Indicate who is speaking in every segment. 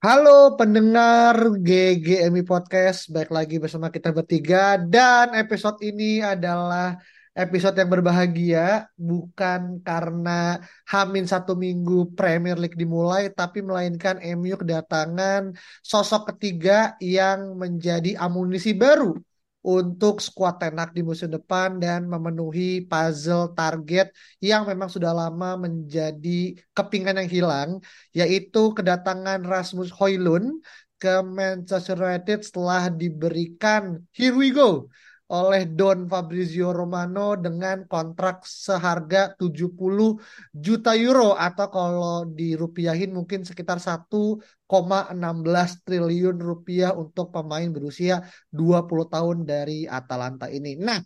Speaker 1: Halo pendengar GGMI Podcast, baik lagi bersama kita bertiga. Dan episode ini adalah episode yang berbahagia bukan karena Hamin satu minggu Premier League dimulai tapi melainkan MU kedatangan sosok ketiga yang menjadi amunisi baru untuk skuad tenak di musim depan dan memenuhi puzzle target yang memang sudah lama menjadi kepingan yang hilang yaitu kedatangan Rasmus Højlund ke Manchester United setelah diberikan here we go oleh Don Fabrizio Romano dengan kontrak seharga 70 juta euro atau kalau dirupiahin mungkin sekitar 1,16 triliun rupiah untuk pemain berusia 20 tahun dari Atalanta ini. Nah,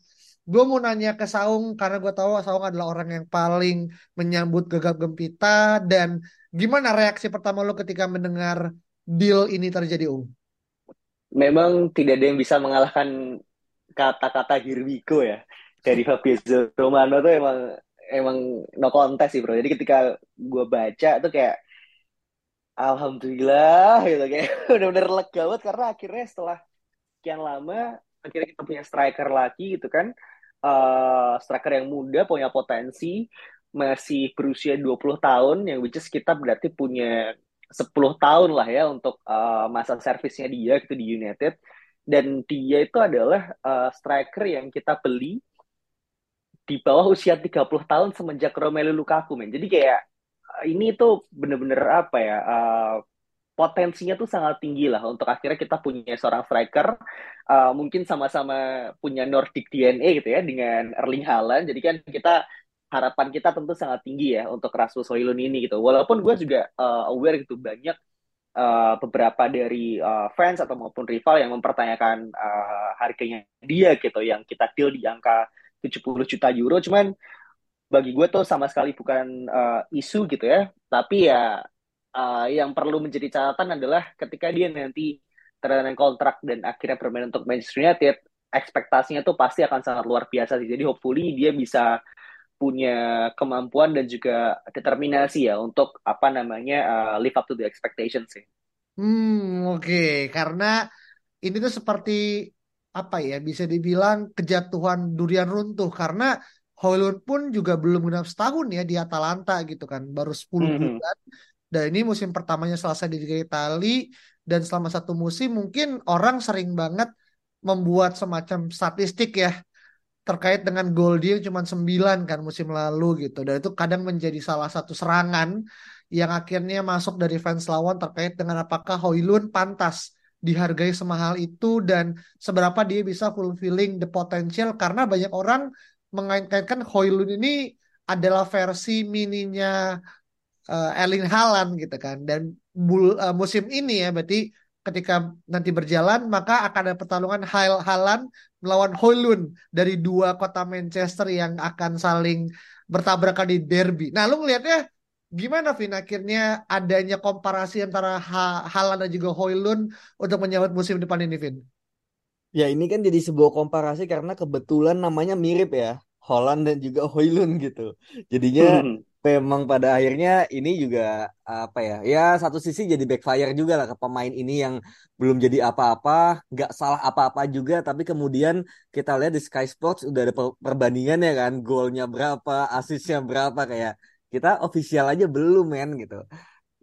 Speaker 1: gue mau nanya ke Saung karena gue tahu Saung adalah orang yang paling menyambut gegap gempita dan gimana reaksi pertama lo ketika mendengar deal ini terjadi, Um?
Speaker 2: Memang tidak ada yang bisa mengalahkan kata-kata Hirwiko ya dari Fabrizio Romano tuh emang emang no kontes sih bro. Jadi ketika gue baca tuh kayak alhamdulillah gitu kayak bener-bener lega banget karena akhirnya setelah sekian lama akhirnya kita punya striker lagi gitu kan. Uh, striker yang muda punya potensi masih berusia 20 tahun yang which is kita berarti punya 10 tahun lah ya untuk uh, masa servisnya dia gitu di United dan dia itu adalah uh, striker yang kita beli di bawah usia 30 tahun semenjak Romelu Lukaku men. Jadi kayak uh, ini tuh bener-bener apa ya uh, potensinya tuh sangat tinggi lah untuk akhirnya kita punya seorang striker uh, mungkin sama-sama punya Nordic DNA gitu ya dengan Erling Haaland. Jadi kan kita harapan kita tentu sangat tinggi ya untuk Rasmus Højlund ini gitu. Walaupun gue juga uh, aware gitu banyak uh, beberapa dari uh, fans atau maupun rival yang mempertanyakan uh, harganya dia gitu yang kita deal di angka 70 juta euro. Cuman bagi gue tuh sama sekali bukan uh, isu gitu ya. Tapi ya uh, yang perlu menjadi catatan adalah ketika dia nanti terkena kontrak dan akhirnya bermain untuk Manchester United ekspektasinya tuh pasti akan sangat luar biasa sih. Jadi hopefully dia bisa punya kemampuan dan juga determinasi ya untuk apa namanya uh, live up to the expectations sih.
Speaker 1: Hmm, oke. Okay. Karena ini tuh seperti apa ya? Bisa dibilang kejatuhan durian runtuh karena Hoylund pun juga belum genap setahun ya di Atalanta gitu kan, baru 10 mm -hmm. bulan. Dan ini musim pertamanya selesai di Liga Italia dan selama satu musim mungkin orang sering banget membuat semacam statistik ya terkait dengan gol dia cuma 9 kan musim lalu gitu. Dan itu kadang menjadi salah satu serangan yang akhirnya masuk dari fans lawan terkait dengan apakah Hoylun pantas dihargai semahal itu dan seberapa dia bisa fulfilling the potential. Karena banyak orang mengaitkan Hoylun ini adalah versi mininya uh, Erling Haaland gitu kan. Dan bul, uh, musim ini ya berarti ketika nanti berjalan maka akan ada pertarungan Hal Halan melawan Hoylund dari dua kota Manchester yang akan saling bertabrakan di derby. Nah, lu ngelihatnya gimana Vin akhirnya adanya komparasi antara ha Halan dan juga Hoylund untuk menyambut musim depan ini Vin?
Speaker 3: Ya ini kan jadi sebuah komparasi karena kebetulan namanya mirip ya. Holland dan juga Hoylund gitu. Jadinya hmm memang pada akhirnya ini juga apa ya ya satu sisi jadi backfire juga lah ke pemain ini yang belum jadi apa-apa nggak salah apa-apa juga tapi kemudian kita lihat di Sky Sports udah ada perbandingan ya kan golnya berapa asisnya berapa kayak kita official aja belum men gitu.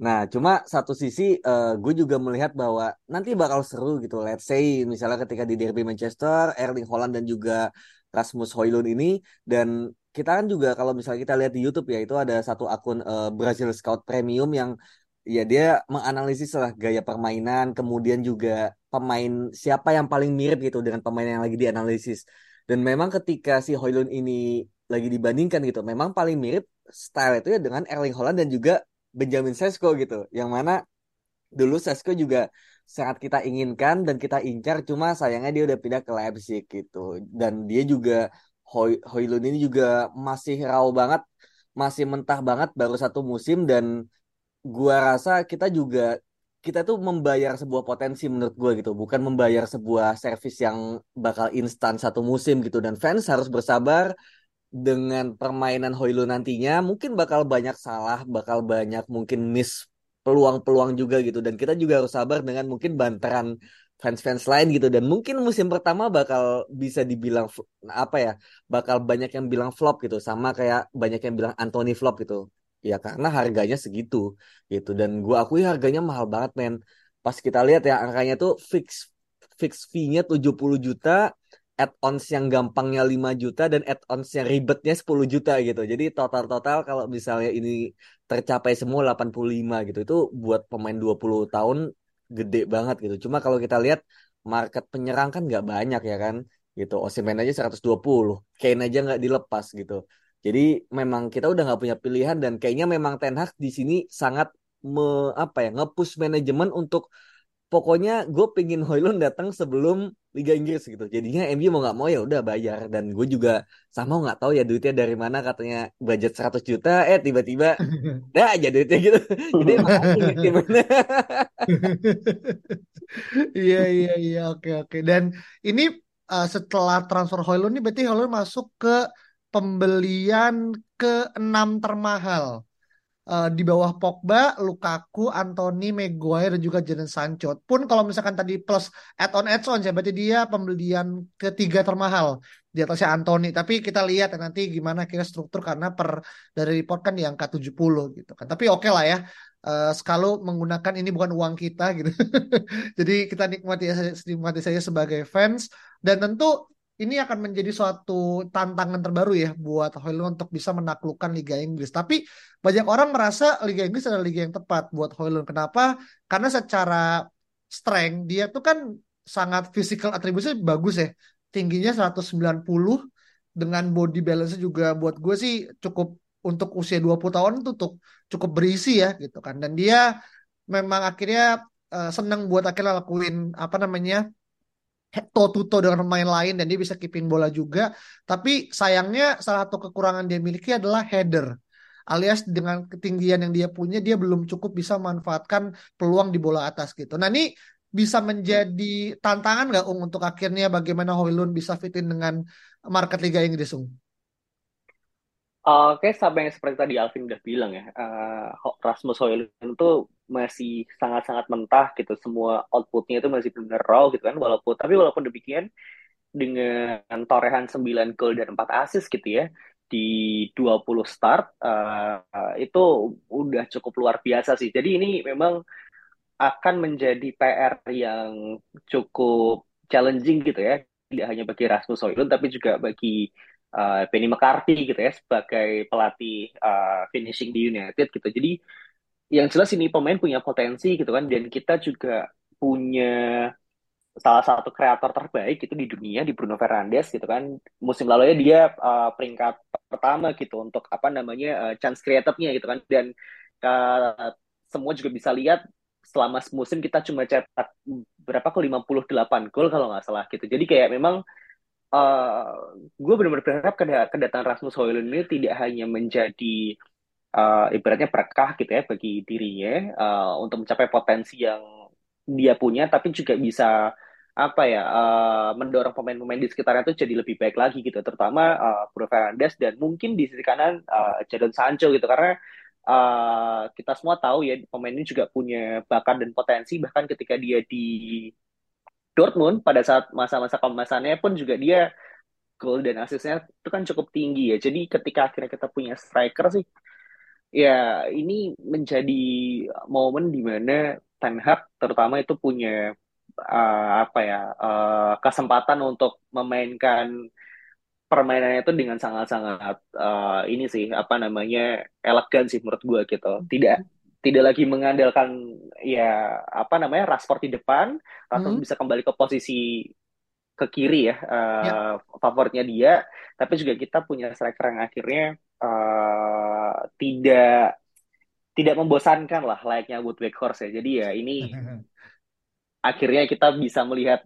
Speaker 3: Nah cuma satu sisi uh, gue juga melihat bahwa nanti bakal seru gitu let's say misalnya ketika di derby Manchester Erling Haaland dan juga Rasmus Højlund ini dan kita kan juga kalau misalnya kita lihat di YouTube ya itu ada satu akun uh, Brazil Scout Premium yang ya dia menganalisis lah gaya permainan kemudian juga pemain siapa yang paling mirip gitu dengan pemain yang lagi dianalisis dan memang ketika si Hoylund ini lagi dibandingkan gitu memang paling mirip style itu ya dengan Erling Haaland dan juga Benjamin Sesko gitu. Yang mana dulu Sesko juga sangat kita inginkan dan kita incar cuma sayangnya dia udah pindah ke Leipzig gitu. Dan dia juga Hoy Hoylund ini juga masih raw banget, masih mentah banget baru satu musim dan gua rasa kita juga kita tuh membayar sebuah potensi menurut gue gitu, bukan membayar sebuah servis yang bakal instan satu musim gitu. Dan fans harus bersabar dengan permainan Hoylu nantinya mungkin bakal banyak salah, bakal banyak mungkin miss peluang-peluang juga gitu. Dan kita juga harus sabar dengan mungkin bantaran fans-fans lain gitu. Dan mungkin musim pertama bakal bisa dibilang apa ya bakal banyak yang bilang flop gitu. Sama kayak banyak yang bilang Anthony flop gitu. Ya karena harganya segitu gitu. Dan gua akui harganya mahal banget men. Pas kita lihat ya angkanya tuh fix fix fee-nya 70 juta add-ons yang gampangnya 5 juta dan add-ons yang ribetnya 10 juta gitu. Jadi total-total kalau misalnya ini tercapai semua 85 gitu itu buat pemain 20 tahun gede banget gitu. Cuma kalau kita lihat market penyerang kan nggak banyak ya kan gitu. Osimhen aja 120 Kane aja nggak dilepas gitu. Jadi memang kita udah nggak punya pilihan dan kayaknya memang Ten Hag di sini sangat me, apa ya ngepush manajemen untuk pokoknya gue pingin Hoylund datang sebelum Liga Inggris gitu. Jadinya MU mau nggak mau ya udah bayar dan gue juga sama nggak tahu ya duitnya dari mana katanya budget 100 juta eh tiba-tiba dah aja duitnya gitu. Jadi gimana?
Speaker 1: Iya iya iya oke oke dan ini uh, setelah transfer Hoylund ini berarti Hoylund masuk ke pembelian ke-6 termahal. Uh, di bawah Pogba, Lukaku, Anthony, Maguire, dan juga Jadon Sancho. Pun kalau misalkan tadi plus add-on add-on ya, berarti dia pembelian ketiga termahal di atasnya Anthony. Tapi kita lihat ya nanti gimana kira struktur karena per dari report kan di angka 70 gitu kan. Tapi oke okay lah ya. Uh, sekalu menggunakan ini bukan uang kita gitu. Jadi kita nikmati nikmati saja sebagai fans dan tentu ini akan menjadi suatu tantangan terbaru ya buat Hoylund untuk bisa menaklukkan Liga Inggris. Tapi banyak orang merasa Liga Inggris adalah liga yang tepat buat Hoylund. Kenapa? Karena secara strength dia tuh kan sangat physical atributnya bagus ya. Tingginya 190 dengan body balance juga buat gue sih cukup untuk usia 20 tahun tuh cukup berisi ya gitu kan. Dan dia memang akhirnya uh, senang buat akhirnya lakuin apa namanya toe to toe dengan pemain lain dan dia bisa keeping bola juga. Tapi sayangnya salah satu kekurangan dia miliki adalah header. Alias dengan ketinggian yang dia punya dia belum cukup bisa memanfaatkan peluang di bola atas gitu. Nah ini bisa menjadi tantangan nggak Ung untuk akhirnya bagaimana Hoylund bisa fitin dengan market Liga Inggris Ung?
Speaker 2: Oke, sama yang seperti tadi Alvin udah bilang ya, uh, Rasmus Højlund itu masih sangat-sangat mentah gitu, semua outputnya itu masih benar raw gitu kan, walaupun tapi walaupun demikian dengan torehan 9 gol dan 4 assist gitu ya di 20 start uh, itu udah cukup luar biasa sih. Jadi ini memang akan menjadi PR yang cukup challenging gitu ya, tidak hanya bagi Rasmus Højlund tapi juga bagi uh, Benny McCarthy gitu ya sebagai pelatih uh, finishing di United gitu. Jadi yang jelas ini pemain punya potensi gitu kan dan kita juga punya salah satu kreator terbaik itu di dunia di Bruno Fernandes gitu kan. Musim lalu ya dia uh, peringkat pertama gitu untuk apa namanya uh, chance creative-nya gitu kan. Dan uh, semua juga bisa lihat selama musim kita cuma cetak berapa ke 58 gol kalau nggak salah gitu. Jadi kayak memang uh, gue benar-benar berharap kedatangan Rasmus Højlund ini tidak hanya menjadi uh, ibaratnya berkah gitu ya bagi dirinya uh, untuk mencapai potensi yang dia punya, tapi juga bisa apa ya uh, mendorong pemain-pemain di sekitarnya itu jadi lebih baik lagi gitu, terutama uh, Bruno Fernandes dan mungkin di sisi kanan uh, Jadon Sancho gitu. Karena uh, kita semua tahu ya pemain ini juga punya bakat dan potensi. Bahkan ketika dia di Dortmund pada saat masa-masa kemasannya pun juga dia gol dan asisnya itu kan cukup tinggi ya. Jadi ketika akhirnya kita punya striker sih, ya ini menjadi momen di mana Ten Hag terutama itu punya uh, apa ya uh, kesempatan untuk memainkan permainannya itu dengan sangat-sangat uh, ini sih apa namanya elegan sih menurut gue gitu. Tidak tidak lagi mengandalkan ya apa namanya Rashford di depan, Rashford hmm. bisa kembali ke posisi ke kiri ya, uh, ya favoritnya dia, tapi juga kita punya striker yang akhirnya uh, uh, tidak tidak membosankan lah layaknya buat Horse ya. Jadi ya ini akhirnya kita bisa melihat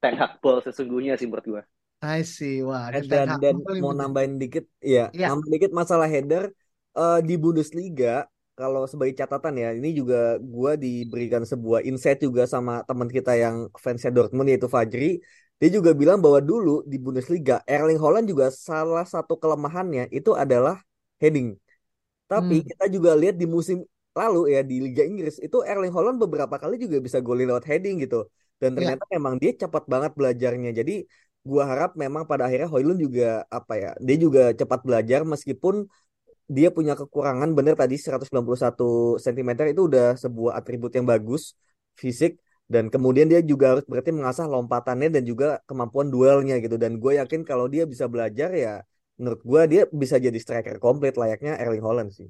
Speaker 2: Ten Hag ball sesungguhnya sih menurut gue.
Speaker 1: I see, wah.
Speaker 3: Dan, dan, dan mau nambahin dikit, ya, ya. nambahin dikit masalah header uh, di Bundesliga. Kalau sebagai catatan ya, ini juga gue diberikan sebuah insight juga sama teman kita yang fansnya Dortmund yaitu Fajri. Dia juga bilang bahwa dulu di Bundesliga Erling Haaland juga salah satu kelemahannya itu adalah heading. Tapi hmm. kita juga lihat di musim lalu ya di Liga Inggris itu Erling Haaland beberapa kali juga bisa golin lewat heading gitu. Dan iya. ternyata ya. memang dia cepat banget belajarnya. Jadi gua harap memang pada akhirnya Hoylund juga apa ya, dia juga cepat belajar meskipun dia punya kekurangan bener tadi 191 cm itu udah sebuah atribut yang bagus fisik dan kemudian dia juga harus berarti mengasah lompatannya dan juga kemampuan duelnya gitu dan gue yakin kalau dia bisa belajar ya menurut gue dia bisa jadi striker komplit layaknya Erling Haaland sih.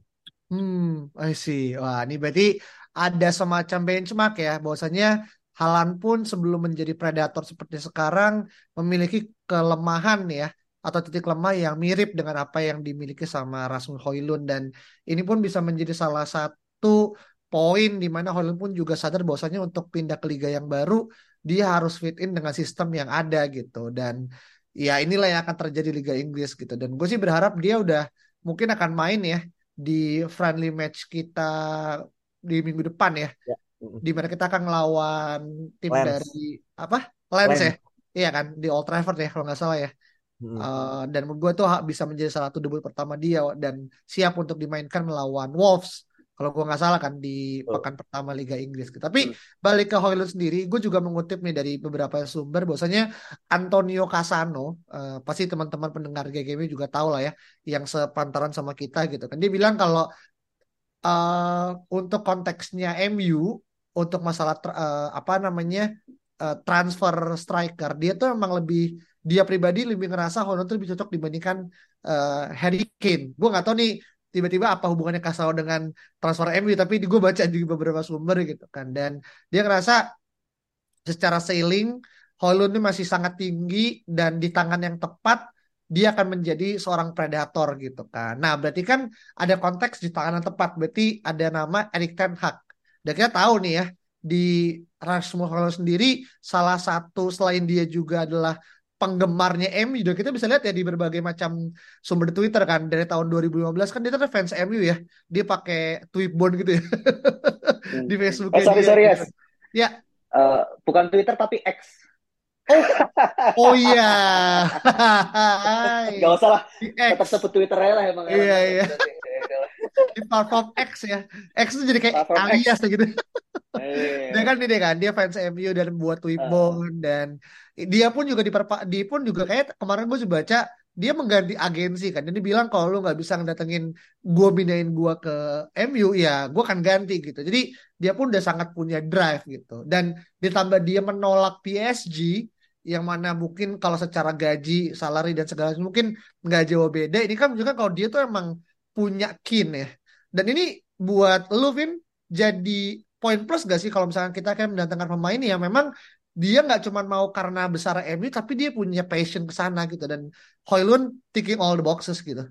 Speaker 1: Hmm, I see. Wah, ini berarti ada semacam benchmark ya, bahwasanya Halan pun sebelum menjadi predator seperti sekarang memiliki kelemahan ya atau titik lemah yang mirip dengan apa yang dimiliki sama Rasmus Hoylund dan ini pun bisa menjadi salah satu poin di mana Hoylund pun juga sadar bahwasanya untuk pindah ke liga yang baru dia harus fit in dengan sistem yang ada gitu dan ya inilah yang akan terjadi Liga Inggris gitu. Dan gue sih berharap dia udah mungkin akan main ya di friendly match kita di minggu depan ya. ya di mana kita akan ngelawan tim Lens. dari apa? Lens, Lens. Ya iya kan? Di Old Trafford ya kalau nggak salah ya. Hmm. uh, dan menurut gue tuh bisa menjadi salah satu debut pertama dia dan siap untuk dimainkan melawan Wolves kalau gue nggak salah kan di pekan pertama Liga Inggris. Tapi hmm. balik ke Hoylund sendiri, gue juga mengutip nih dari beberapa sumber bahwasanya Antonio Casano, uh, pasti teman-teman pendengar GGM juga tahu lah ya, yang sepantaran sama kita gitu kan. Dia bilang kalau uh, untuk konteksnya MU untuk masalah uh, apa namanya uh, transfer striker dia tuh emang lebih dia pribadi lebih ngerasa Holland tuh lebih cocok dibandingkan uh, Harry Kane. Gue nggak tahu nih tiba-tiba apa hubungannya Kasau dengan transfer MU tapi gue baca di beberapa sumber gitu kan dan dia ngerasa secara sailing Holland ini masih sangat tinggi dan di tangan yang tepat dia akan menjadi seorang predator gitu kan. Nah berarti kan ada konteks di tangan yang tepat berarti ada nama Erik Ten Hag dan kita tahu nih ya di Rasmus Hojlund sendiri salah satu selain dia juga adalah penggemarnya MU dan kita bisa lihat ya di berbagai macam sumber di Twitter kan. Dari tahun 2015 kan dia tuh fans MU ya. Dia pakai tweetbone gitu ya. Hmm. di Facebook
Speaker 2: oh, sorry sorry yes.
Speaker 1: ya.
Speaker 2: Uh, bukan Twitter tapi X.
Speaker 1: Oh oh iya.
Speaker 2: Gak usah lah. Tetap sebut Twitter lah emang
Speaker 1: iya iya di platform X ya. X itu jadi kayak platform alias X. gitu. Hey. dia kan ini kan dia fans MU dan buat Twibbon uh. dan dia pun juga di dia pun juga kayak kemarin gue juga baca dia mengganti agensi kan. Jadi bilang kalau lu nggak bisa ngedatengin gue pindahin gue ke MU ya gue akan ganti gitu. Jadi dia pun udah sangat punya drive gitu. Dan ditambah dia menolak PSG yang mana mungkin kalau secara gaji, salary dan segala mungkin nggak jauh beda. Ini kan juga kalau dia tuh emang punya kin ya. Dan ini buat lu Vin jadi poin plus gak sih kalau misalnya kita akan mendatangkan pemain yang memang dia nggak cuma mau karena besar MU tapi dia punya passion ke sana gitu dan Hoylund ticking all the boxes gitu.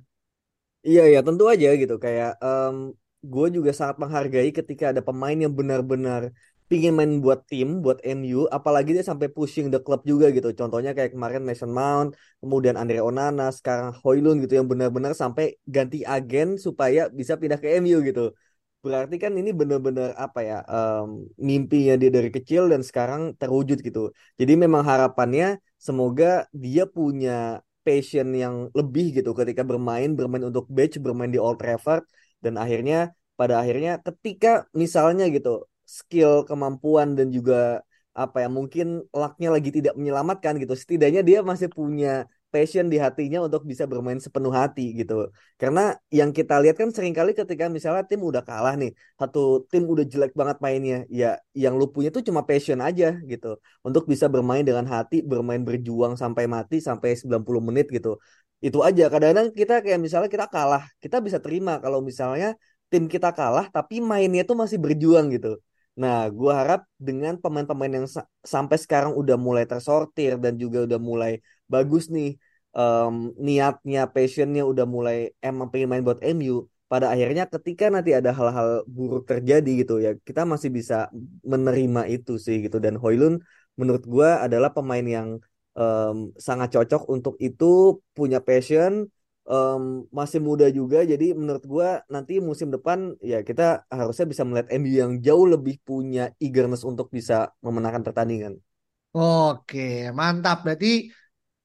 Speaker 3: Iya ya tentu aja gitu kayak um, gue juga sangat menghargai ketika ada pemain yang benar-benar pingin main buat tim, buat MU, apalagi dia sampai pushing the club juga gitu. Contohnya kayak kemarin Mason Mount, kemudian Andre Onana, sekarang Hoylund gitu yang benar-benar sampai ganti agen supaya bisa pindah ke MU gitu. Berarti kan ini benar-benar apa ya um, mimpinya dia dari kecil dan sekarang terwujud gitu. Jadi memang harapannya semoga dia punya passion yang lebih gitu ketika bermain, bermain untuk batch, bermain di Old Trafford dan akhirnya pada akhirnya ketika misalnya gitu skill, kemampuan dan juga apa ya mungkin lucknya lagi tidak menyelamatkan gitu. Setidaknya dia masih punya passion di hatinya untuk bisa bermain sepenuh hati gitu. Karena yang kita lihat kan sering kali ketika misalnya tim udah kalah nih, satu tim udah jelek banget mainnya, ya yang lu punya tuh cuma passion aja gitu. Untuk bisa bermain dengan hati, bermain berjuang sampai mati sampai 90 menit gitu. Itu aja. Kadang-kadang kita kayak misalnya kita kalah, kita bisa terima kalau misalnya tim kita kalah tapi mainnya tuh masih berjuang gitu. Nah, gue harap dengan pemain-pemain yang sa sampai sekarang udah mulai tersortir dan juga udah mulai bagus nih um, niatnya, passionnya udah mulai emang pengen main buat MU. pada akhirnya ketika nanti ada hal-hal buruk terjadi gitu ya kita masih bisa menerima itu sih gitu dan Hoylun menurut gue adalah pemain yang um, sangat cocok untuk itu punya passion um, masih muda juga jadi menurut gue nanti musim depan ya kita harusnya bisa melihat MU yang jauh lebih punya eagerness untuk bisa memenangkan pertandingan.
Speaker 1: Oke, mantap. Berarti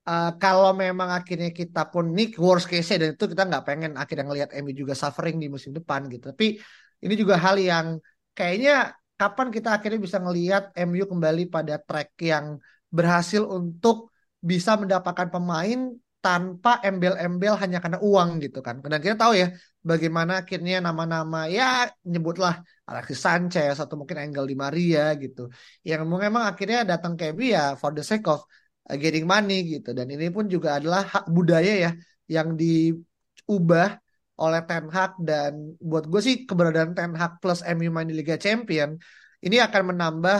Speaker 1: uh, kalau memang akhirnya kita pun nih worst case dan itu kita nggak pengen akhirnya ngelihat MU juga suffering di musim depan gitu. Tapi ini juga hal yang kayaknya kapan kita akhirnya bisa ngelihat MU kembali pada track yang berhasil untuk bisa mendapatkan pemain tanpa embel-embel hanya karena uang gitu kan. Dan kita tahu ya bagaimana akhirnya nama-nama ya nyebutlah Alexis Sanchez atau mungkin Angel Di Maria gitu. Yang memang akhirnya datang ke MU ya for the sake of uh, getting money gitu. Dan ini pun juga adalah hak budaya ya yang diubah oleh Ten Hag dan buat gue sih keberadaan Ten Hag plus MU main di Liga Champion ini akan menambah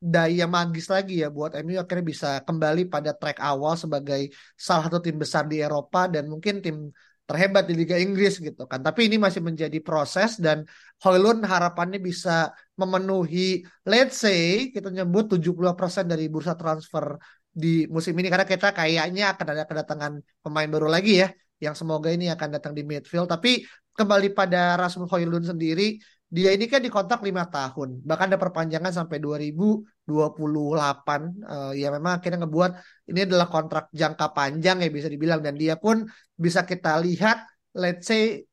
Speaker 1: daya magis lagi ya buat MU akhirnya bisa kembali pada track awal sebagai salah satu tim besar di Eropa dan mungkin tim terhebat di Liga Inggris gitu kan. Tapi ini masih menjadi proses dan Hoylund harapannya bisa memenuhi let's say kita nyebut 70% dari bursa transfer di musim ini karena kita kayaknya akan ada kedatangan pemain baru lagi ya yang semoga ini akan datang di midfield tapi kembali pada Rasmus Hoylund sendiri dia ini kan dikontrak lima tahun bahkan ada perpanjangan sampai 2028 uh, ya memang akhirnya ngebuat ini adalah kontrak jangka panjang ya bisa dibilang. Dan dia pun bisa kita lihat let's say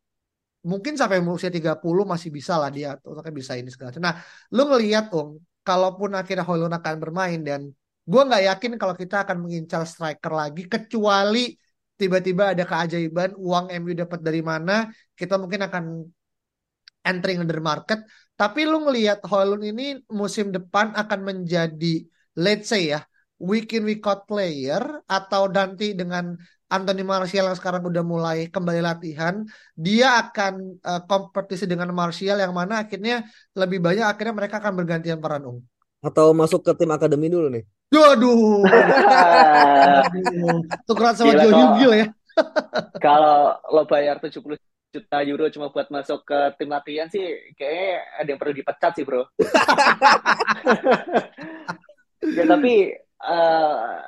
Speaker 1: mungkin sampai usia 30 masih bisa lah dia untuk bisa ini segala nah lu ngelihat Ung kalaupun akhirnya Hoylund akan bermain dan gue nggak yakin kalau kita akan mengincar striker lagi kecuali tiba-tiba ada keajaiban uang MU dapat dari mana kita mungkin akan entering under market. Tapi lu ngelihat Hoylund ini musim depan akan menjadi let's say ya week in week out player atau nanti dengan Anthony Martial yang sekarang udah mulai kembali latihan, dia akan uh, kompetisi dengan Martial yang mana akhirnya lebih banyak akhirnya mereka akan bergantian peran Ung.
Speaker 3: Atau masuk ke tim akademi dulu nih.
Speaker 1: Waduh. Tukeran sama Joe Hugil ya.
Speaker 2: Kalau lo bayar 70 juta euro cuma buat masuk ke tim latihan sih kayaknya ada yang perlu dipecat sih bro. ya tapi uh,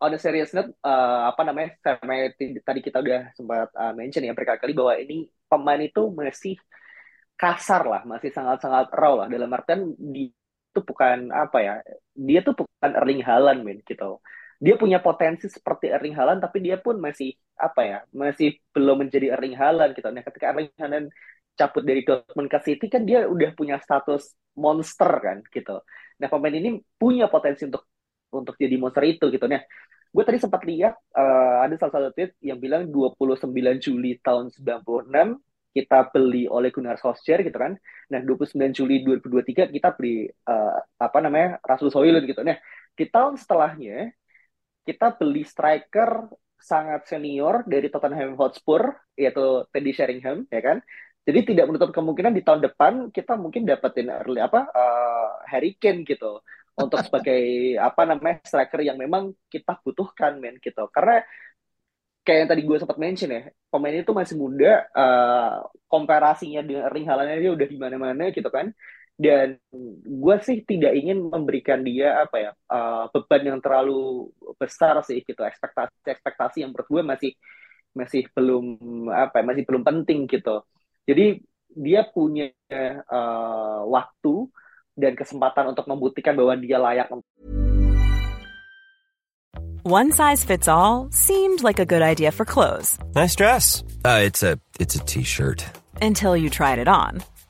Speaker 2: on a serious note uh, apa namanya sama tadi kita udah sempat uh, mention ya berkali-kali bahwa ini pemain itu masih kasar lah, masih sangat-sangat raw lah dalam artian dia itu bukan apa ya, dia tuh bukan Erling Haaland men gitu dia punya potensi seperti Erling Haaland tapi dia pun masih apa ya masih belum menjadi Erling Haaland gitu nah ketika Erling Haaland cabut dari Dortmund ke City kan dia udah punya status monster kan gitu nah pemain ini punya potensi untuk untuk jadi monster itu gitu nah gue tadi sempat lihat uh, ada salah satu tweet yang bilang 29 Juli tahun 96 kita beli oleh Gunnar Solskjaer gitu kan. Nah, 29 Juli 2023 kita beli uh, apa namanya? Rasmus Højlund gitu. Nah, di tahun setelahnya kita beli striker sangat senior dari Tottenham Hotspur yaitu Teddy Sheringham ya kan? Jadi tidak menutup kemungkinan di tahun depan kita mungkin dapetin early apa uh, Harry Kane gitu untuk sebagai apa namanya striker yang memang kita butuhkan men gitu. Karena kayak yang tadi gue sempat mention ya pemain itu masih muda uh, komparasinya dengan Erling Haaland dia udah di mana-mana gitu kan dan gue sih tidak ingin memberikan dia apa ya uh, beban yang terlalu besar sih gitu ekspektasi ekspektasi yang menurut gue masih masih belum apa ya, masih belum penting gitu jadi dia punya uh, waktu dan kesempatan untuk membuktikan bahwa dia layak
Speaker 4: One size fits all seemed like a good idea for clothes.
Speaker 5: Nice dress. Uh, it's a it's a t-shirt.
Speaker 4: Until you tried it on.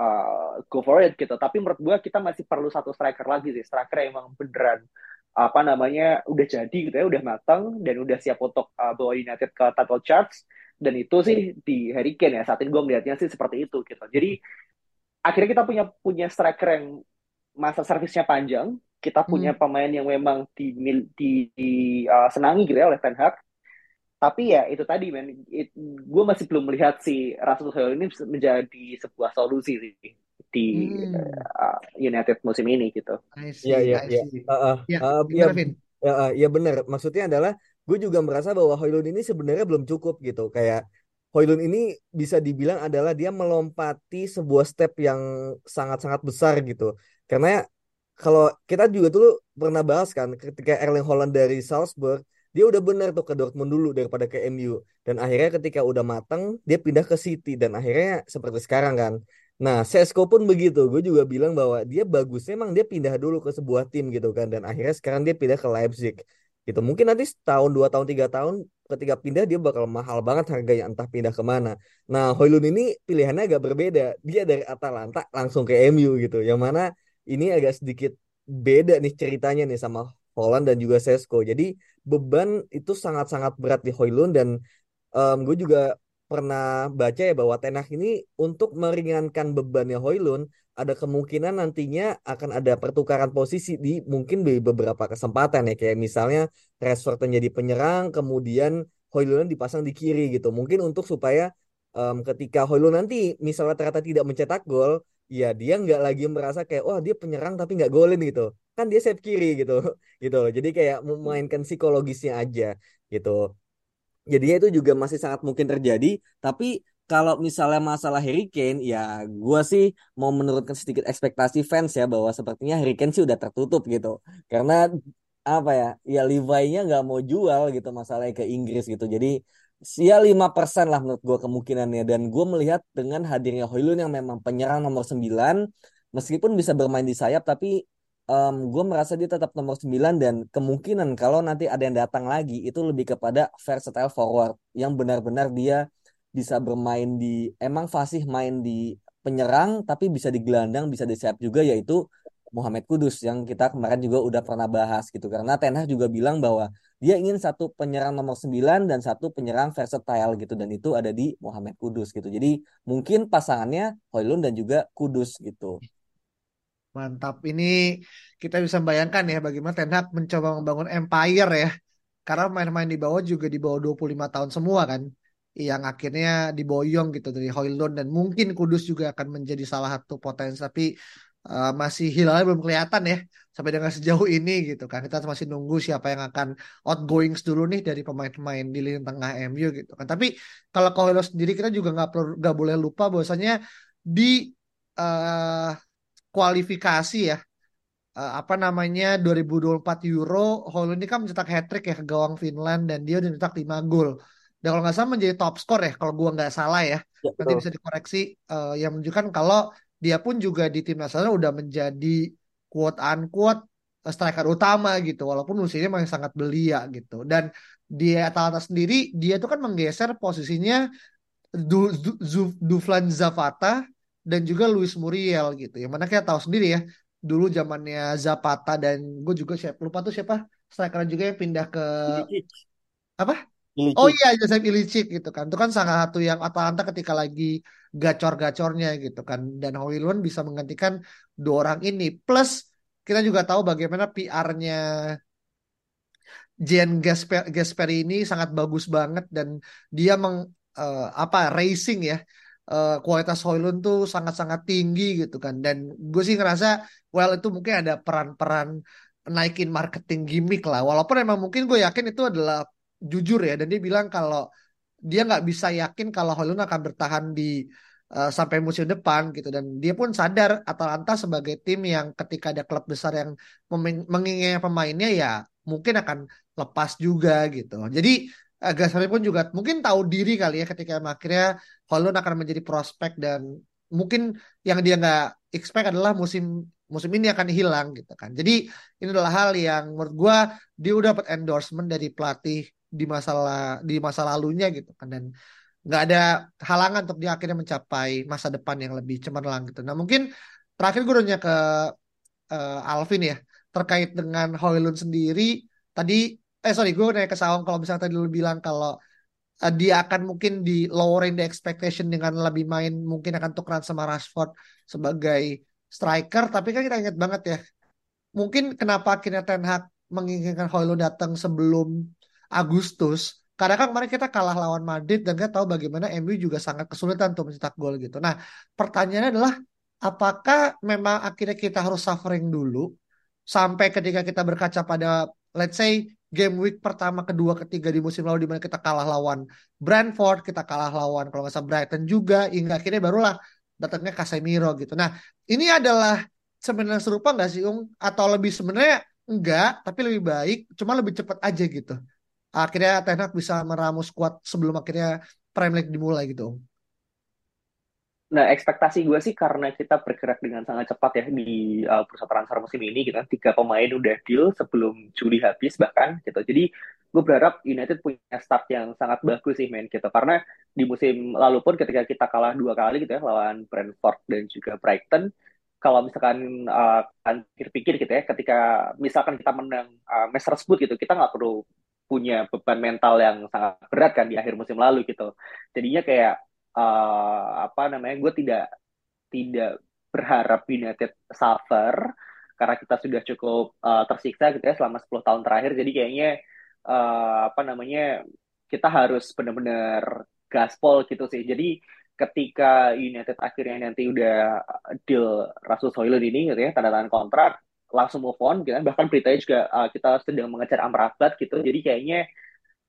Speaker 2: uh, go for it gitu. Tapi menurut gue kita masih perlu satu striker lagi sih. Striker yang emang beneran apa namanya udah jadi gitu ya, udah matang dan udah siap untuk uh, bawa United ke title charts. Dan itu sih di Harry Kane ya. Saat ini gue melihatnya sih seperti itu gitu. Jadi akhirnya kita punya punya striker yang masa servisnya panjang. Kita punya
Speaker 1: Hmm.
Speaker 2: pemain yang memang di, di, di uh, senangi gitu ya oleh Ten Hag. Tapi ya itu tadi men, gue masih belum melihat si Rasmus Højlund ini menjadi sebuah solusi sih di
Speaker 1: Hmm.
Speaker 2: uh, United musim ini gitu.
Speaker 3: Iya, iya, iya.
Speaker 1: Ya,
Speaker 3: Heeh, iya,
Speaker 1: gimana, Vin?
Speaker 3: ya, eh, ya benar. Maksudnya adalah gue juga merasa bahwa Højlund ini sebenarnya belum cukup gitu. Kayak Højlund ini bisa dibilang adalah dia melompati sebuah step yang sangat-sangat besar gitu. Karena kalau kita juga dulu pernah bahas kan ketika Erling Haaland dari Salzburg dia udah benar tuh ke Dortmund dulu daripada ke MU dan akhirnya ketika udah matang dia pindah ke City. Dan akhirnya seperti sekarang kan. Nah Sesko pun begitu. Gue juga bilang bahwa dia bagus emang dia pindah dulu ke sebuah tim gitu kan. Dan akhirnya sekarang dia pindah ke Leipzig. Gitu. Mungkin nanti setahun dua tahun tiga tahun ketika pindah dia bakal mahal banget harganya entah pindah ke mana nah Højlund ini pilihannya agak berbeda. Dia dari Atalanta langsung ke MU gitu. Yang mana ini agak sedikit beda nih ceritanya nih sama Holland dan juga Sesko. Jadi beban itu sangat-sangat berat di Højlund dan gue juga pernah baca ya bahwa Ten Hag ini untuk meringankan bebannya Højlund ada kemungkinan nantinya akan ada pertukaran posisi di mungkin di beberapa kesempatan ya kayak misalnya Rashford menjadi penyerang kemudian Højlund dipasang di kiri gitu. Mungkin untuk supaya em, ketika Højlund nanti misalnya ternyata tidak mencetak gol ya dia nggak lagi merasa kayak wah dia penyerang tapi nggak golin gitu. Kan dia sayap kiri gitu. Gitu jadi kayak memainkan psikologisnya aja gitu. Jadinya itu juga masih sangat mungkin terjadi. Tapi kalau misalnya masalah Harry Kane ya gua sih mau menurunkan sedikit ekspektasi fans ya bahwa sepertinya Harry Kane sih udah tertutup gitu. Karena apa ya? Ya Levi-nya nggak mau jual gitu masalahnya ke Inggris gitu. Jadi ya lima persen lah menurut gue kemungkinannya. Dan gue melihat dengan hadirnya Højlund yang memang penyerang nomor 9 meskipun bisa bermain di sayap tapi gue merasa dia tetap nomor 9 dan kemungkinan kalau nanti ada yang datang lagi itu lebih kepada versatile forward yang benar-benar dia bisa bermain di emang fasih main di penyerang tapi bisa di gelandang bisa di sayap juga yaitu Muhammad Kudus yang kita kemarin juga udah pernah bahas gitu karena Ten Hag juga bilang bahwa dia ingin satu penyerang nomor 9 dan satu penyerang versatile gitu dan itu ada di Muhammad Kudus gitu. Jadi mungkin pasangannya Højlund dan juga Kudus gitu.
Speaker 1: Mantap. Ini kita bisa bayangkan ya bagaimana Ten Hag mencoba membangun empire ya. Karena main-main di bawah juga di bawah 25 tahun semua kan. Yang akhirnya diboyong gitu dari Højlund dan mungkin Kudus juga akan menjadi salah satu potensi tapi uh, masih hilalnya belum kelihatan ya sampai dengan sejauh ini gitu kan. Kita masih nunggu siapa yang akan outgoings dulu nih dari pemain-pemain di lini tengah MU gitu kan. Tapi kalau Højlund sendiri kita juga nggak perlu nggak boleh lupa bahwasanya di uh, kualifikasi ya uh, apa namanya 2024 Euro Højlund ini kan mencetak hat trick ya ke gawang Finland dan dia udah mencetak 5 gol. Dan kalau nggak salah menjadi top skor ya kalau gua nggak salah ya.
Speaker 3: Ya,
Speaker 1: Nanti bisa dikoreksi uh, yang menunjukkan kalau dia pun juga di tim nasional udah menjadi quote unquote striker utama gitu walaupun usianya masih sangat belia gitu. Dan di Atalanta sendiri dia tuh kan menggeser posisinya du, du, Zu- Duflan Zapata dan juga Luis Muriel gitu. Yang mana kita tahu sendiri ya, dulu zamannya Zapata dan gue juga siapa lupa tuh siapa striker juga yang pindah ke
Speaker 3: Ilicic.
Speaker 1: apa?
Speaker 3: Ilicic.
Speaker 1: Oh iya Joseph Ilicic gitu kan. Itu kan salah satu yang Atalanta ketika lagi gacor-gacornya gitu kan. Dan Højlund bisa menggantikan dua orang ini. Plus kita juga tahu bagaimana PR-nya Jean Gasper Gasperi ini sangat bagus banget. Dan dia meng eh, apa racing ya. Eh, kualitas Højlund tuh sangat-sangat tinggi gitu kan. Dan gue sih ngerasa well itu mungkin ada peran-peran naikin marketing gimmick lah. Walaupun emang mungkin gue yakin itu adalah jujur ya. Dan dia bilang kalau dia nggak bisa yakin kalau Højlund akan bertahan di eh, sampai musim depan gitu dan dia pun sadar Atalanta sebagai tim yang ketika ada klub besar yang menginginkan pemainnya ya mungkin akan lepas juga gitu. Jadi uh, Gasperini pun juga mungkin tahu diri kali ya ketika akhirnya Holland akan menjadi prospek dan mungkin yang dia nggak expect adalah musim musim ini akan hilang gitu kan. Jadi ini adalah hal yang menurut gue dia udah dapat endorsement dari pelatih di masalah di masa lalunya gitu kan dan nggak ada halangan untuk dia akhirnya mencapai masa depan yang lebih cemerlang gitu. Nah mungkin terakhir gue nanya ke uh, Alvin ya terkait dengan Hoylund sendiri tadi eh sorry gue nanya ke Sawang kalau misalnya tadi lu bilang kalau uh, dia akan mungkin di lowering the expectation dengan lebih main mungkin akan tukeran sama Rashford sebagai striker tapi kan kita ingat banget ya mungkin kenapa akhirnya Ten Hag menginginkan Hoylund datang sebelum Agustus karena kan kemarin kita kalah lawan Madrid dan kita tahu bagaimana MU juga sangat kesulitan untuk mencetak gol gitu. Nah, pertanyaannya adalah apakah memang akhirnya kita harus suffering dulu sampai ketika kita berkaca pada let's say game week pertama, kedua, ketiga di musim lalu di mana kita kalah lawan Brentford, kita kalah lawan kalau nggak salah Brighton juga, hingga akhirnya barulah datangnya Casemiro gitu. Nah, ini adalah sebenarnya serupa nggak sih, Ung? Atau lebih sebenarnya enggak, tapi lebih baik, cuma lebih cepat aja gitu akhirnya Ten bisa meramu skuad sebelum akhirnya Premier League dimulai gitu
Speaker 2: Nah, ekspektasi gue sih karena kita bergerak dengan sangat cepat ya di uh, bursa transfer musim ini gitu kan. Tiga pemain udah deal sebelum Juli habis bahkan gitu. Jadi gue berharap United punya start yang sangat bagus sih main gitu. Karena di musim lalu pun ketika kita kalah dua kali gitu ya lawan Brentford dan juga Brighton, kalau misalkan uh, pikir-pikir gitu ya, ketika misalkan kita menang uh, match tersebut gitu, kita nggak perlu punya beban mental yang sangat berat kan di akhir musim lalu gitu. Jadinya kayak uh, apa namanya? Gue tidak tidak berharap United suffer karena kita sudah cukup uh, tersiksa gitu ya selama 10 tahun terakhir. Jadi kayaknya uh, apa namanya? Kita harus benar-benar gaspol gitu sih. Jadi ketika United akhirnya nanti udah deal Rasul Hoyland ini gitu ya tanda tangan kontrak langsung move on gitu kan. Bahkan beritanya juga uh, kita sedang mengejar Amrabat gitu. Jadi kayaknya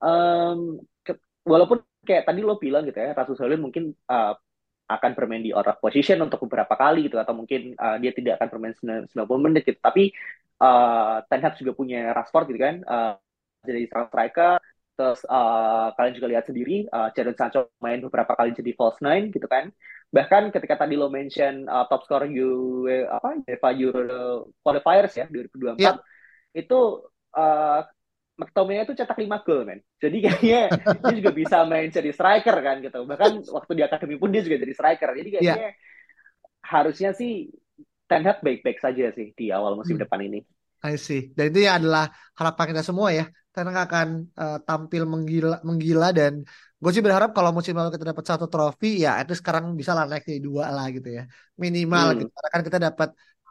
Speaker 2: um, ke, walaupun kayak tadi lo bilang gitu ya Rasul Solin mungkin uh, akan bermain di of position untuk beberapa kali gitu. Atau mungkin uh, dia tidak akan bermain 90 menit gitu. Tapi uh, Ten Hag juga punya Rashford gitu kan uh, jadi striker. Terus uh, kalian juga lihat sendiri uh, Jadon Sancho main beberapa kali jadi false nine gitu kan bahkan ketika tadi lo mention uh, top score U apa UEFA Euro qualifiers ya 2024 yeah. itu uh, McTominay itu cetak 5 gol men. Jadi kayaknya dia juga bisa main jadi striker kan gitu. Bahkan waktu di akademi pun dia juga jadi striker. Jadi kayaknya yeah. harusnya sih Ten Hag baik-baik saja sih di awal musim hmm. depan ini.
Speaker 1: I see. Dan itu ya adalah harapan kita semua ya. Ten Hag akan uh, tampil menggila menggila dan gue sih berharap kalau musim lalu kita dapat satu trofi ya itu sekarang bisa lah naik jadi dua lah gitu ya. Minimal hmm. gitu karena kan kita dapat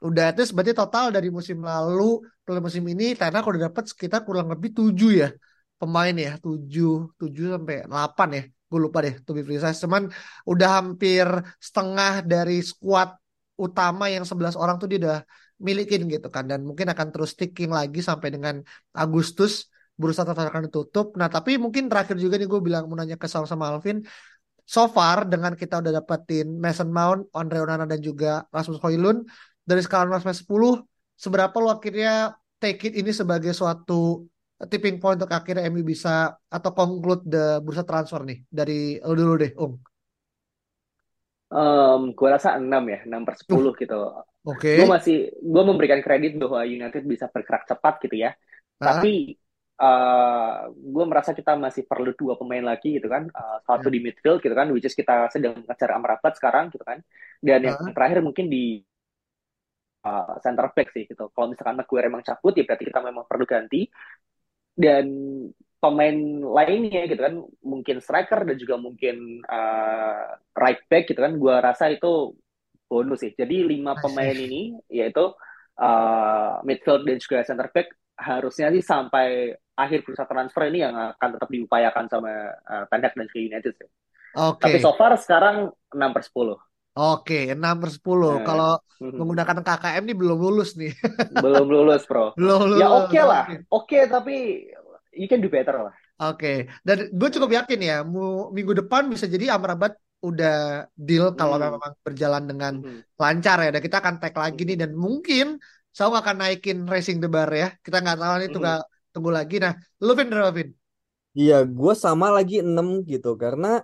Speaker 1: udah itu berarti total dari musim lalu ke musim ini karena kalau udah dapat sekitar kurang lebih tujuh ya pemain ya tujuh tujuh sampai delapan ya. Gue lupa deh to be precise. Cuman udah hampir setengah dari skuad utama yang 11 orang tuh dia udah milikin gitu kan dan mungkin akan terus sticking lagi sampai dengan Agustus bursa akan ditutup. Nah, tapi mungkin terakhir juga nih gue bilang mau nanya ke sama, sama Alvin. So far dengan kita udah dapetin Mason Mount, Andre Onana dan juga Rasmus Hoylund dari skala 0 sampai 10, seberapa lo akhirnya take it ini sebagai suatu tipping point untuk akhirnya MU bisa atau conclude the bursa transfer nih dari lo dulu deh, Ung.
Speaker 2: Um, gue rasa 6 ya, 6 per 10 uh, gitu. Oke. Okay. Gue masih, gue memberikan kredit bahwa United bisa bergerak cepat gitu ya. Uh. Tapi uh, eh, gue merasa kita masih perlu dua pemain lagi gitu kan. Uh, satu yeah. di midfield gitu kan which is kita sedang mengejar Amrabat sekarang gitu kan. Dan uh. yang terakhir mungkin di uh, center back sih gitu. Kalau misalkan Maguire emang cabut ya berarti kita memang perlu ganti. Dan pemain lainnya gitu kan mungkin striker dan juga mungkin uh, right back gitu kan gue rasa itu bonus sih. Jadi lima pemain ini yaitu uh, midfield dan juga center back harusnya sih sampai akhir bursa transfer ini yang akan tetap diupayakan sama uh, Ten dan juga United sih. Oke. Okay. Tapi so far sekarang 6 per 10.
Speaker 1: Oke, okay, 6 per 10. Nah. Kalau mm-hmm. menggunakan KKM ini belum lulus nih.
Speaker 2: belum lulus, bro. Belum lulus. Ya oke okay lah. Oke, okay, tapi you can do better lah.
Speaker 1: Oke, okay. dan gue cukup yakin ya, minggu depan bisa jadi Amrabat udah deal kalau hmm. memang berjalan dengan hmm. lancar ya. Dan kita akan tag lagi nih dan mungkin saya akan naikin racing the bar ya. Kita nggak tahu nih tunggu, tunggu lagi. Nah, lu Vin berapa Vin?
Speaker 3: Iya, gue sama lagi 6 gitu karena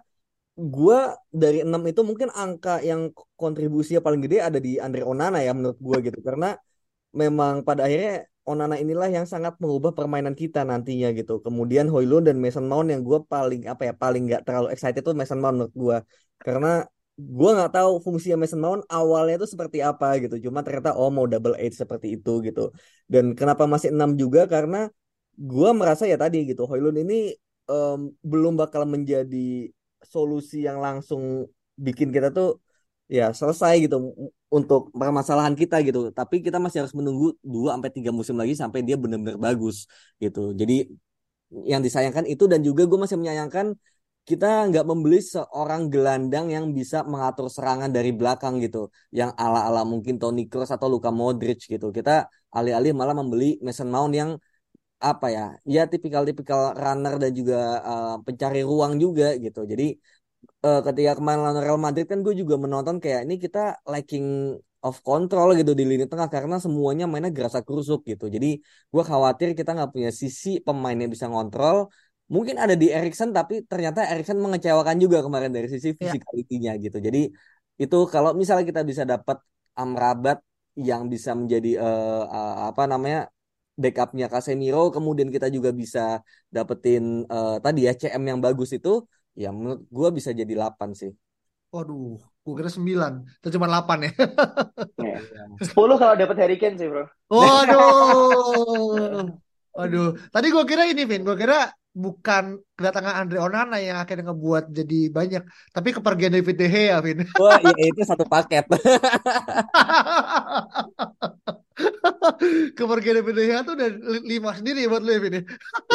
Speaker 3: gue dari 6 itu mungkin angka yang kontribusinya paling gede ada di Andre Onana ya menurut gue gitu karena memang pada akhirnya Onana inilah yang sangat mengubah permainan kita nantinya gitu. Kemudian Hoylund dan Mason Mount yang gue paling apa ya paling nggak terlalu excited tuh Mason Mount menurut gue karena gue nggak tahu fungsi Mason Mount awalnya itu seperti apa gitu. Cuma ternyata oh mau double eight seperti itu gitu. Dan kenapa masih 6 juga karena gue merasa ya tadi gitu Hoylund ini um, belum bakal menjadi solusi yang langsung bikin kita tuh ya selesai gitu untuk permasalahan kita gitu. Tapi kita masih harus menunggu 2 sampai 3 musim lagi sampai dia benar-benar bagus gitu. Jadi yang disayangkan itu dan juga gue masih menyayangkan kita nggak membeli seorang gelandang yang bisa mengatur serangan dari belakang gitu, yang ala-ala mungkin Toni Kroos atau Luka Modric gitu. Kita alih-alih malah membeli Mason Mount yang apa ya, ya tipikal-tipikal runner dan juga uh, pencari ruang juga gitu. Jadi uh, ketika kemarin lawan Real Madrid kan gue juga menonton kayak ini kita lacking of control gitu di lini tengah karena semuanya mainnya gerasa kerusuk gitu. Jadi gue khawatir kita nggak punya sisi pemain yang bisa ngontrol mungkin ada di Erikson tapi ternyata Erikson mengecewakan juga kemarin dari sisi physicality-nya ya. gitu. Jadi itu kalau misalnya kita bisa dapat Amrabat yang bisa menjadi uh, uh, apa namanya backupnya Casemiro, kemudian kita juga bisa dapetin uh, tadi ya CM yang bagus itu, ya menurut gue bisa jadi 8 sih.
Speaker 1: Waduh, gue kira 9. Itu cuma 8 ya.
Speaker 2: yeah. 10 kalau dapat Harry Kane sih, Bro.
Speaker 1: Waduh. Waduh, tadi gue kira ini, Vin. Gue kira bukan kedatangan Andre Onana yang akhirnya ngebuat jadi banyak, tapi kepergian David De Gea, Vin.
Speaker 3: Wah, iya itu satu paket.
Speaker 1: kepergian David De Gea tuh udah lima sendiri buat lu ya, Vin. Ya?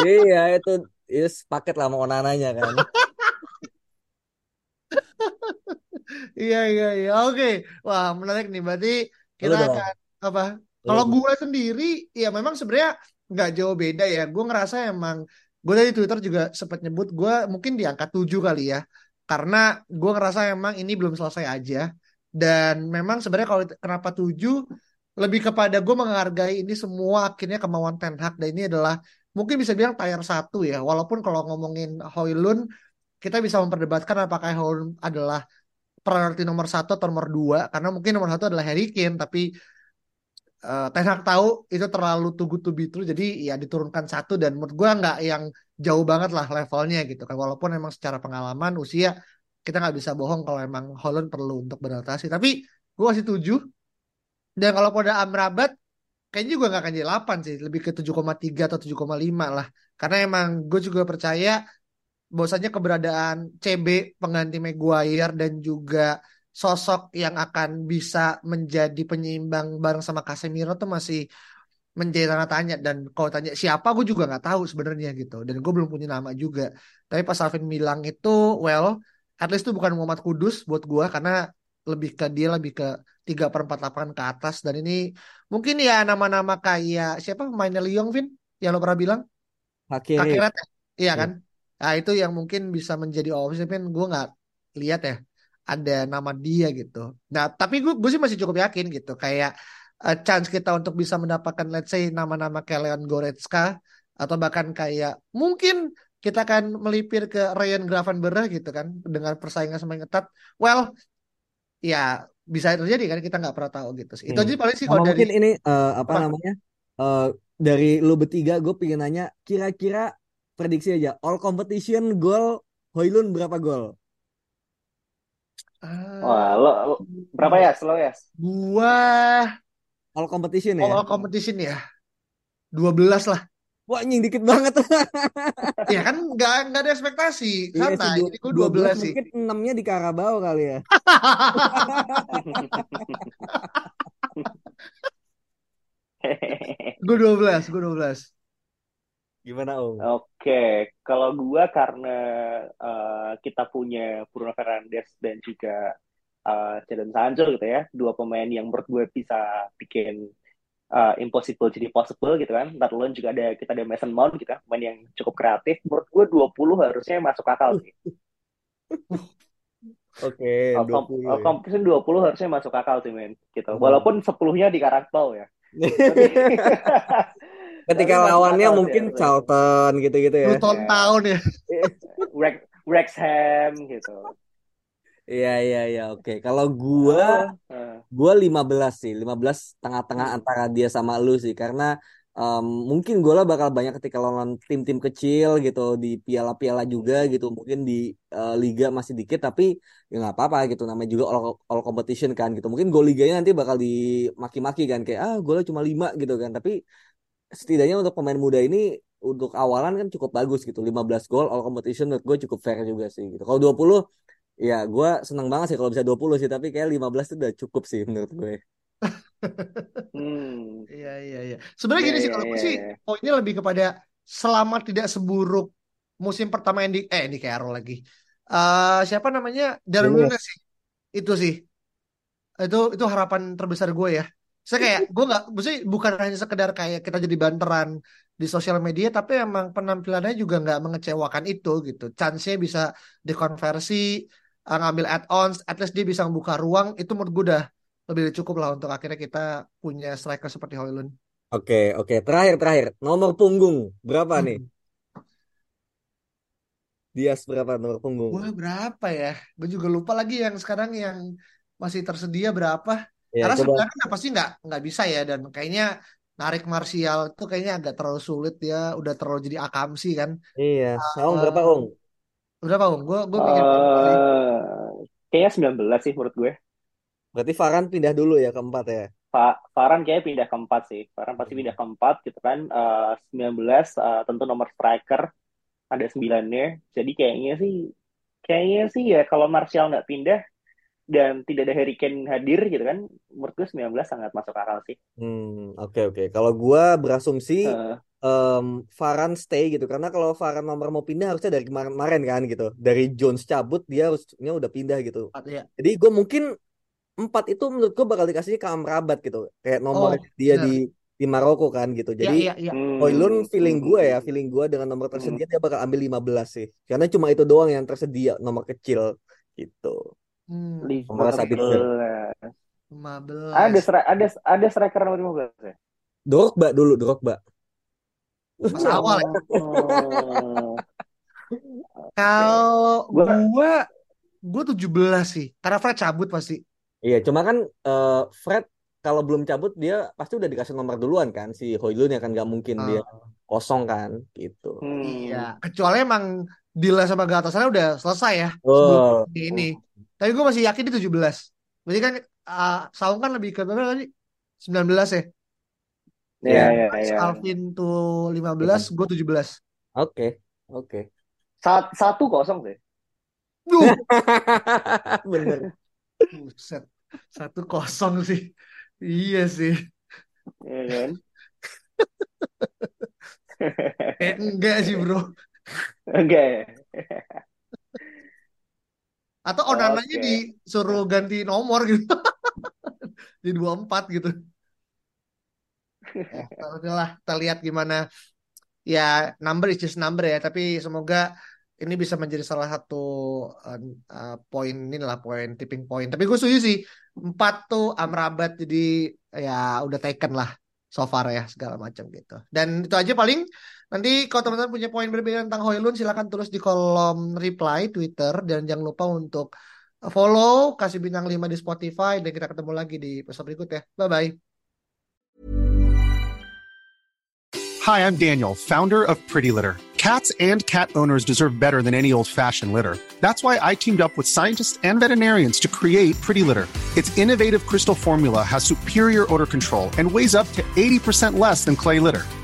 Speaker 3: iya, itu is paket lah mau Onananya kan.
Speaker 1: iya, iya, iya. Oke. Wah, menarik nih. Berarti kita akan apa? Kalau gue sendiri, ya memang sebenarnya nggak jauh beda ya. Gue ngerasa emang gue dari Twitter juga sempat nyebut gue mungkin di angka 7 kali ya karena gue ngerasa emang ini belum selesai aja. Dan memang sebenarnya kalau kenapa 7 lebih kepada gue menghargai ini semua akhirnya kemauan Ten Hag. Dan ini adalah mungkin bisa bilang tier satu ya. Walaupun kalau ngomongin Hoylun kita bisa memperdebatkan apakah Hoylun adalah priority nomor satu atau nomor dua karena mungkin nomor satu adalah Harry Kane tapi uh, Ten Hag tahu itu terlalu too good to be true jadi ya diturunkan satu dan menurut gue nggak yang jauh banget lah levelnya gitu kan. Walaupun emang secara pengalaman usia kita nggak bisa bohong kalau emang Holland perlu untuk beradaptasi. Tapi gue masih tujuh dan kalau pada Amrabat kayaknya juga nggak akan jadi 8 sih. Lebih ke 7,3 atau 7,5 lah. Karena emang gue juga percaya bahwasanya keberadaan CB pengganti Maguire dan juga sosok yang akan bisa menjadi penyeimbang bareng sama Casemiro tuh masih menjadi tanda tanya. Dan kalau tanya siapa gue juga nggak tahu sebenarnya gitu. Dan gue belum punya nama juga. Tapi pas Alvin bilang itu well at least itu bukan Muhammad Kudus buat gue karena lebih ke dia lebih ke tiga per empat lapangan ke atas. Dan ini mungkin ya nama-nama kayak siapa? Pemainnya Lyon Vin? Yang lo pernah bilang?
Speaker 3: Hakiri.
Speaker 1: Iya, iya. kan? Nah itu yang mungkin bisa menjadi opsi Vin gue nggak lihat ya ada nama dia gitu. Nah, tapi gue gue sih masih cukup yakin gitu kayak uh, chance kita untuk bisa mendapatkan let's say nama-nama kayak Leon Goretzka atau bahkan kayak mungkin kita akan melipir ke Ryan Gravenberch gitu kan dengan persaingan semakin ketat. Well, ya bisa terjadi kan kita nggak pernah tahu gitu sih. Itu hmm. aja paling sih kalau
Speaker 3: dari mungkin ini uh, apa, apa namanya? Uh, dari lu bertiga gue pengen nanya kira-kira prediksi aja all competition goal Hoylun berapa gol?
Speaker 2: Wah, lo, lo berapa ya? Slow ya?
Speaker 1: Gua
Speaker 3: all competition ya?
Speaker 1: All competition ya. 12 lah.
Speaker 3: Wah, anjing dikit banget.
Speaker 1: ya kan nggak nggak ada ekspektasi. Iya Santai. Jadi gue 12, 12 sih.
Speaker 3: Mungkin 6-nya di Karabau kali ya.
Speaker 1: gue 12, gue 12.
Speaker 3: Gimana Om?
Speaker 2: Oke, kalau gua karena uh, kita punya Bruno Fernandes dan juga uh, Jadon Sancho gitu ya, dua pemain yang menurut gue bisa bikin uh, impossible jadi possible gitu kan. Ntar juga ada kita ada Mason Mount gitu kan, pemain yang cukup kreatif. Menurut gue 20 harusnya masuk akal sih.
Speaker 3: Oke, okay, 20.
Speaker 2: Ya. Competition 20 harusnya masuk akal sih men gitu. Hmm. Walaupun 10-nya di karakter ya.
Speaker 3: Ketika lawannya mungkin
Speaker 2: ya.
Speaker 3: Charlton gitu-gitu ya.
Speaker 1: Luton Town ya.
Speaker 2: Rex, Wrexham gitu.
Speaker 3: Iya iya iya oke. Kalau gua
Speaker 2: Ah,
Speaker 3: gua 15 sih. 15 tengah-tengah
Speaker 2: Hmm.
Speaker 3: antara dia sama lu sih karena em, mungkin gua lah bakal banyak ketika lawan tim-tim kecil gitu di piala-piala juga gitu. Mungkin di eh, liga masih dikit tapi ya nggak apa-apa gitu namanya juga all, all competition kan gitu. Mungkin gol liganya nanti bakal dimaki-maki kan kayak ah golnya cuma 5 gitu kan. Tapi setidaknya untuk pemain muda ini untuk awalan kan cukup bagus gitu. 15 gol all competition menurut gue cukup fair juga sih gitu. Kalau 20 ya gue seneng banget sih kalau bisa 20 sih tapi kayak 15 itu udah cukup sih menurut gue.
Speaker 2: Hmm.
Speaker 1: Iya iya iya. Sebenarnya
Speaker 2: Iya,
Speaker 1: gini sih
Speaker 2: iya,
Speaker 1: kalau gue
Speaker 2: iya,
Speaker 1: sih
Speaker 2: iya.
Speaker 1: poinnya lebih kepada selama tidak seburuk musim pertama yang di eh di Carroll lagi. Eh siapa namanya?
Speaker 3: Nunez
Speaker 1: sih. Itu sih. Itu itu harapan terbesar gue ya. Saya kayak gue nggak, maksudnya bukan hanya sekedar kayak kita jadi banteran di sosial media, tapi emang penampilannya juga nggak mengecewakan itu gitu. Chance-nya bisa dikonversi, eh, ngambil add-ons, at least dia bisa membuka ruang. Itu menurut gue udah lebih dari cukup lah untuk akhirnya kita punya striker seperti Hoylund.
Speaker 3: Oke oke terakhir terakhir nomor punggung berapa nih?
Speaker 1: Hmm.
Speaker 3: Dias berapa nomor punggung?
Speaker 1: Gue berapa ya? Gue juga lupa lagi yang sekarang yang masih tersedia berapa.
Speaker 3: Ya
Speaker 1: Karena
Speaker 3: coba
Speaker 1: sebenarnya kan pasti nggak nggak bisa ya dan kayaknya narik Martial itu kayaknya agak terlalu sulit ya. Udah terlalu jadi akamsi kan.
Speaker 3: iya. Saung berapa
Speaker 1: Eh,
Speaker 3: Ung?
Speaker 1: berapa Om? Gue gue mikir sih.
Speaker 2: Eh, kayaknya 19 sih menurut gue.
Speaker 3: Berarti Varane pindah dulu ya keempat ya.
Speaker 2: Pak Farhan kayaknya pindah keempat sih. Farhan pasti pindah keempat gitu kan. Eh 19 eh, tentu nomor striker ada sembilannya. Jadi kayaknya sih kayaknya sih ya kalau Martial nggak pindah dan tidak ada Harry Kane hadir gitu kan, menurut gue 19 sangat masuk akal sih.
Speaker 3: Hmm, oke oke. Kalau gua berasumsi em Varane stay gitu karena kalau Varane nomor mau pindah harusnya dari kemarin-kemarin kan gitu. Dari Jones cabut dia harusnya udah pindah gitu.
Speaker 1: Ya.
Speaker 3: Jadi gue mungkin empat itu menurut gue bakal dikasihnya ke Amrabat gitu. Kayak nomor
Speaker 1: Oh,
Speaker 3: dia
Speaker 1: benar.
Speaker 3: di di Maroko kan gitu.
Speaker 1: Iya
Speaker 3: Jadi
Speaker 1: iya iya.
Speaker 2: Hmm,
Speaker 3: feeling
Speaker 2: hmm,
Speaker 3: gue ya,
Speaker 2: hmm,
Speaker 3: feeling gue dengan nomor
Speaker 2: hmm.
Speaker 3: tersedia dia bakal ambil 15 sih. Karena cuma itu doang yang tersedia nomor kecil gitu.
Speaker 1: Hmm,
Speaker 3: Nomor Sabitzer.
Speaker 2: 15. Ada
Speaker 1: 15.
Speaker 2: stri- ada ada striker nomor 15 ya?
Speaker 3: Drogba dulu, Drogba.
Speaker 1: Pas awal ya.
Speaker 2: Oh.
Speaker 1: Kalau gue gue 17 sih. Karena Fred cabut pasti.
Speaker 3: Iya, cuma kan eh, Fred kalau belum cabut dia pasti udah dikasih nomor duluan kan si Hoylund ya kan nggak mungkin dia
Speaker 1: Ah,
Speaker 3: kosong kan gitu.
Speaker 2: hmm.
Speaker 1: iya. Kecuali emang deal sama Galatasaray udah selesai ya sebelum
Speaker 3: Oh,
Speaker 1: ini. ini. Tapi gue masih yakin di 17. Berarti kan uh, Saung kan lebih ke berapa tadi? 19 ya.
Speaker 2: Ya,
Speaker 3: ya,
Speaker 2: ya, ya.
Speaker 1: Alvin tuh
Speaker 3: iya.
Speaker 1: 15, gue 17.
Speaker 3: Oke, oke.
Speaker 2: Sat- satu kosong sih.
Speaker 1: Duh,
Speaker 3: Bener.
Speaker 1: buset. Satu kosong sih. Iya sih.
Speaker 2: Iya kan?
Speaker 1: Eh, enggak sih bro.
Speaker 2: Enggak ya?
Speaker 1: Atau Onananya
Speaker 2: Oke.
Speaker 1: disuruh ganti nomor gitu. Di 24 gitu. Ya, udahlah, kita lihat gimana. Ya, number is just number ya. Tapi semoga ini bisa menjadi salah satu uh, uh, poin inilah poin tipping point. Tapi gue setuju sih. Empat tuh Amrabat jadi ya udah taken lah so far ya segala macam gitu. Dan itu aja paling nanti kalau teman-teman punya poin berbeda tentang Hoylund silakan tulis di kolom reply Twitter dan jangan lupa untuk follow kasih bintang 5 di Spotify dan kita ketemu lagi di episode berikutnya. Bye bye.
Speaker 6: Hi, I'm Daniel, founder of Pretty Litter. Cats and cat owners deserve better than any old fashioned litter. That's why I teamed up with scientists and veterinarians to create Pretty Litter. Its innovative crystal formula has superior odor control and weighs up to 80% less than clay litter.